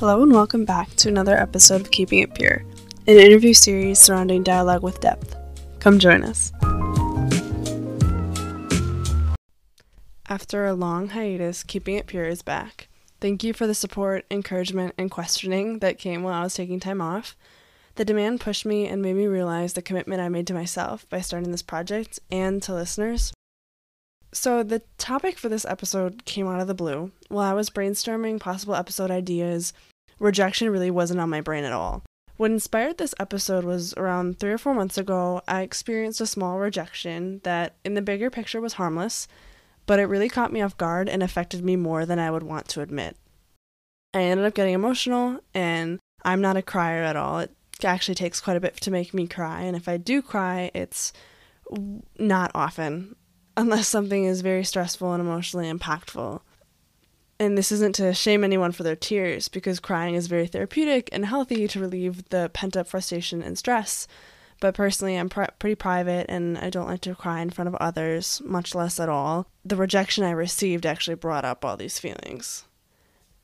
Hello and welcome back to another episode of Keeping It Pure, an interview series surrounding dialogue with depth. Come join us. After a long hiatus, Keeping It Pure is back. Thank you for the support, encouragement, and questioning that came while I was taking time off. The demand pushed me and made me realize the commitment I made to myself by starting this project and to listeners. So, the topic for this episode came out of the blue. While I was brainstorming possible episode ideas, rejection really wasn't on my brain at all. What inspired this episode was around three or four months ago, I experienced a small rejection that, in the bigger picture, was harmless, but it really caught me off guard and affected me more than I would want to admit. I ended up getting emotional, and I'm not a crier at all. It actually takes quite a bit to make me cry, and if I do cry, it's not often unless something is very stressful and emotionally impactful. And this isn't to shame anyone for their tears, because crying is very therapeutic and healthy to relieve the pent up frustration and stress. But personally, I'm pr- pretty private and I don't like to cry in front of others, much less at all. The rejection I received actually brought up all these feelings.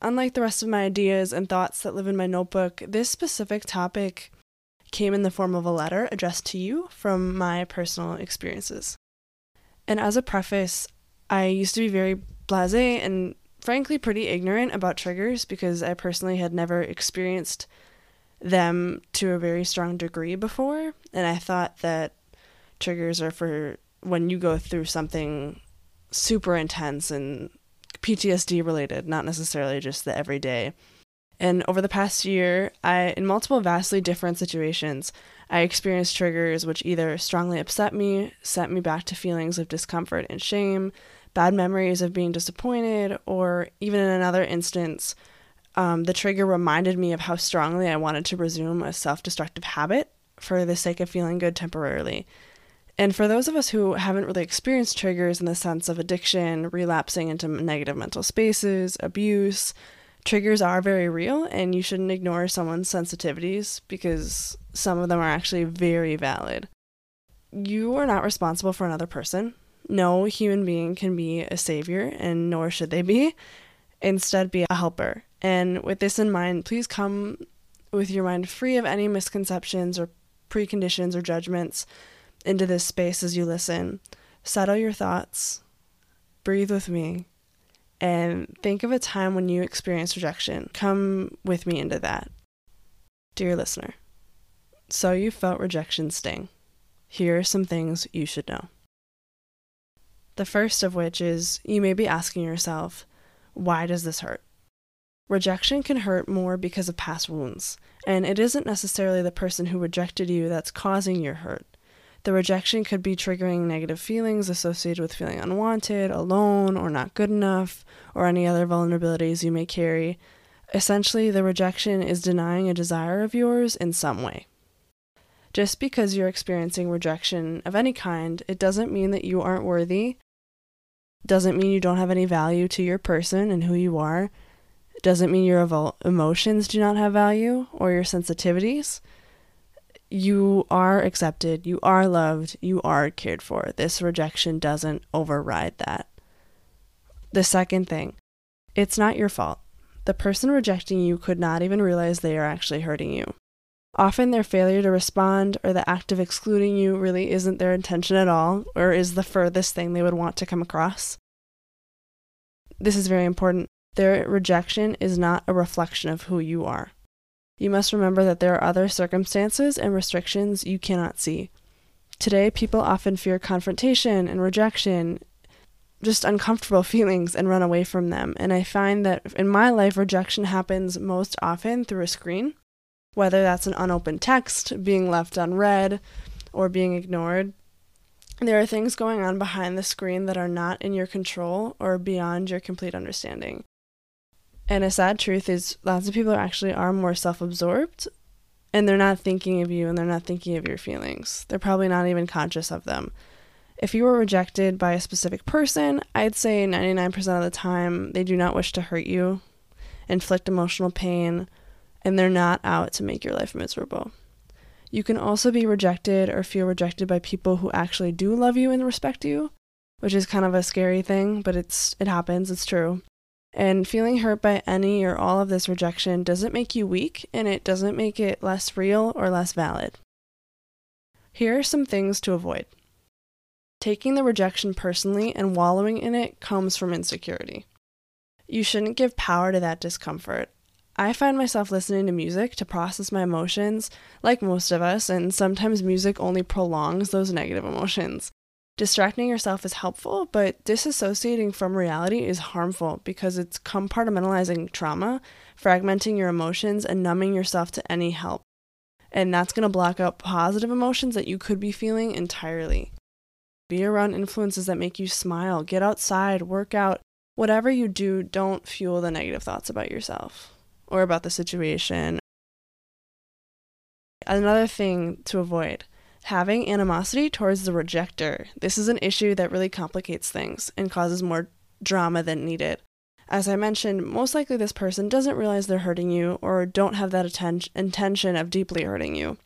Unlike the rest of my ideas and thoughts that live in my notebook, this specific topic came in the form of a letter addressed to you from my personal experiences. And as a preface, I used to be very blase and frankly pretty ignorant about triggers because I personally had never experienced them to a very strong degree before. And I thought that triggers are for when you go through something super intense and PTSD related, not necessarily just the everyday. And over the past year, I, in multiple vastly different situations, I experienced triggers which either strongly upset me, sent me back to feelings of discomfort and shame, bad memories of being disappointed, or even in another instance, um, the trigger reminded me of how strongly I wanted to resume a self destructive habit for the sake of feeling good temporarily. And for those of us who haven't really experienced triggers in the sense of addiction, relapsing into negative mental spaces, abuse, triggers are very real and you shouldn't ignore someone's sensitivities because some of them are actually very valid. You are not responsible for another person. No human being can be a savior, and nor should they be. Instead, be a helper. And with this in mind, please come with your mind free of any misconceptions or preconditions or judgments into this space as you listen. Settle your thoughts. Breathe with me and think of a time when you experienced rejection. Come with me into that. Dear listener, so you felt rejection sting. Here are some things you should know. The first of which is you may be asking yourself, why does this hurt? Rejection can hurt more because of past wounds, and it isn't necessarily the person who rejected you that's causing your hurt. The rejection could be triggering negative feelings associated with feeling unwanted, alone, or not good enough, or any other vulnerabilities you may carry. Essentially, the rejection is denying a desire of yours in some way. Just because you're experiencing rejection of any kind, it doesn't mean that you aren't worthy. Doesn't mean you don't have any value to your person and who you are. Doesn't mean your emotions do not have value or your sensitivities you are accepted, you are loved, you are cared for. This rejection doesn't override that. The second thing, it's not your fault. The person rejecting you could not even realize they are actually hurting you. Often their failure to respond or the act of excluding you really isn't their intention at all, or is the furthest thing they would want to come across. This is very important. Their rejection is not a reflection of who you are you must remember that there are other circumstances and restrictions you cannot see. Today, people often fear confrontation and rejection, just uncomfortable feelings, and run away from them. And I find that in my life, rejection happens most often through a screen, whether that's an unopened text, being left unread, or being ignored. There are things going on behind the screen that are not in your control or beyond your complete understanding. And a sad truth is lots of people actually are more self-absorbed and they're not thinking of you and they're not thinking of your feelings. They're probably not even conscious of them. If you were rejected by a specific person, I'd say 99% of the time they do not wish to hurt you, inflict emotional pain, and they're not out to make your life miserable. You can also be rejected or feel rejected by people who actually do love you and respect you, which is kind of a scary thing, but it's it happens, it's true. And feeling hurt by any or all of this rejection doesn't make you weak and it doesn't make it less real or less valid. Here are some things to avoid. Taking the rejection personally and wallowing in it comes from insecurity. You shouldn't give power to that discomfort. I find myself listening to music to process my emotions, like most of us, and sometimes music only prolongs those negative emotions. Distracting yourself is helpful, but disassociating from reality is harmful because it's compartmentalizing trauma, fragmenting your emotions, and numbing yourself to any help. And that's going to block out positive emotions that you could be feeling entirely. Be around influences that make you smile, get outside, work out. Whatever you do, don't fuel the negative thoughts about yourself or about the situation. Another thing to avoid having animosity towards the rejecter. This is an issue that really complicates things and causes more drama than needed. As I mentioned, most likely this person doesn't realize they're hurting you or don't have that atten- intention of deeply hurting you.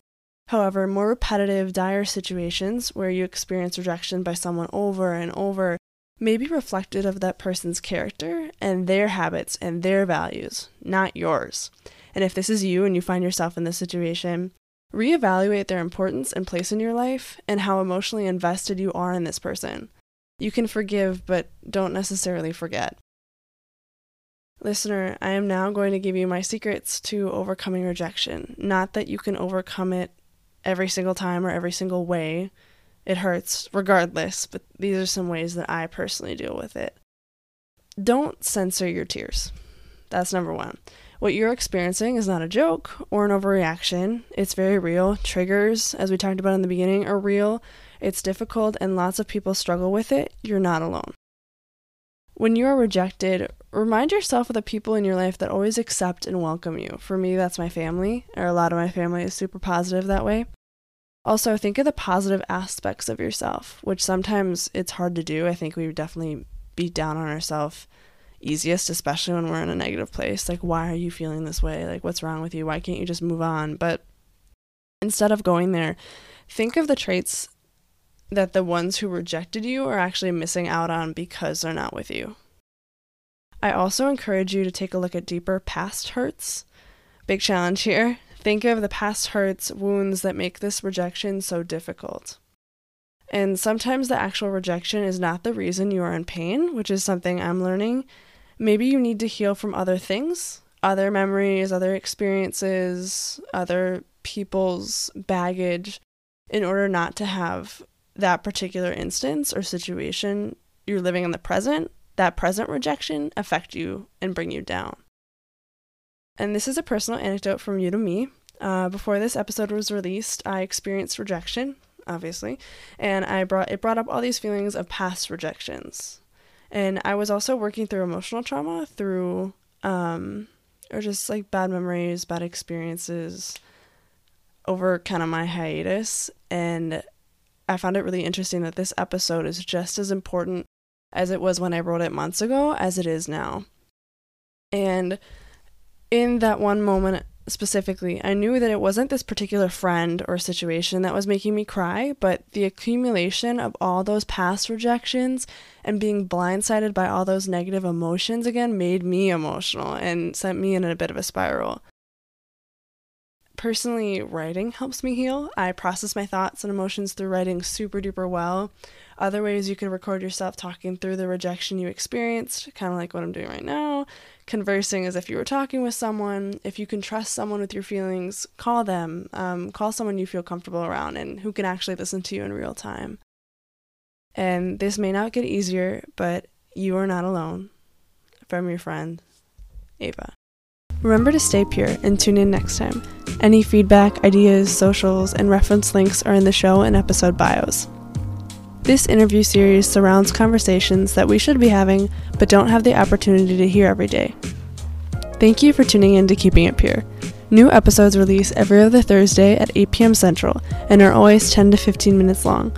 However, more repetitive, dire situations where you experience rejection by someone over and over may be reflected of that person's character and their habits and their values, not yours. And if this is you and you find yourself in this situation, Reevaluate their importance and place in your life and how emotionally invested you are in this person. You can forgive, but don't necessarily forget. Listener, I am now going to give you my secrets to overcoming rejection. Not that you can overcome it every single time or every single way. It hurts regardless, but these are some ways that I personally deal with it. Don't censor your tears. That's number one. What you're experiencing is not a joke or an overreaction. It's very real. Triggers, as we talked about in the beginning, are real. It's difficult, and lots of people struggle with it. You're not alone. When you are rejected, remind yourself of the people in your life that always accept and welcome you. For me, that's my family, or a lot of my family is super positive that way. Also, think of the positive aspects of yourself, which sometimes it's hard to do. I think we definitely beat down on ourselves easiest, especially when we're in a negative place. Like, why are you feeling this way? Like, what's wrong with you? Why can't you just move on? But instead of going there, think of the traits that the ones who rejected you are actually missing out on because they're not with you. I also encourage you to take a look at deeper past hurts. Big challenge here. Think of the past hurts, wounds that make this rejection so difficult. And sometimes the actual rejection is not the reason you are in pain, which is something I'm learning. Maybe you need to heal from other things, other memories, other experiences, other people's baggage in order not to have that particular instance or situation you're living in the present, that present rejection affect you and bring you down. And this is a personal anecdote from you to me. Uh, before this episode was released, I experienced rejection, obviously, and I brought it brought up all these feelings of past rejections. And I was also working through emotional trauma through, um, or just like bad memories, bad experiences over kind of my hiatus. And I found it really interesting that this episode is just as important as it was when I wrote it months ago as it is now. And in that one moment, specifically, I knew that it wasn't this particular friend or situation that was making me cry, but the accumulation of all those past rejections and being blindsided by all those negative emotions again made me emotional and sent me in a bit of a spiral. Personally, writing helps me heal. I process my thoughts and emotions through writing super duper well. Other ways you could record yourself talking through the rejection you experienced, kind of like what I'm doing right now. Conversing as if you were talking with someone. If you can trust someone with your feelings, call them. Um, call someone you feel comfortable around and who can actually listen to you in real time. And this may not get easier, but you are not alone. From your friend, Ava. Remember to stay pure and tune in next time. Any feedback, ideas, socials, and reference links are in the show and episode bios. This interview series surrounds conversations that we should be having but don't have the opportunity to hear every day. Thank you for tuning in to Keeping It Pure. New episodes release every other Thursday at 8 p.m. Central and are always 10 to 15 minutes long.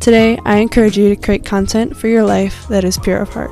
Today, I encourage you to create content for your life that is pure of heart.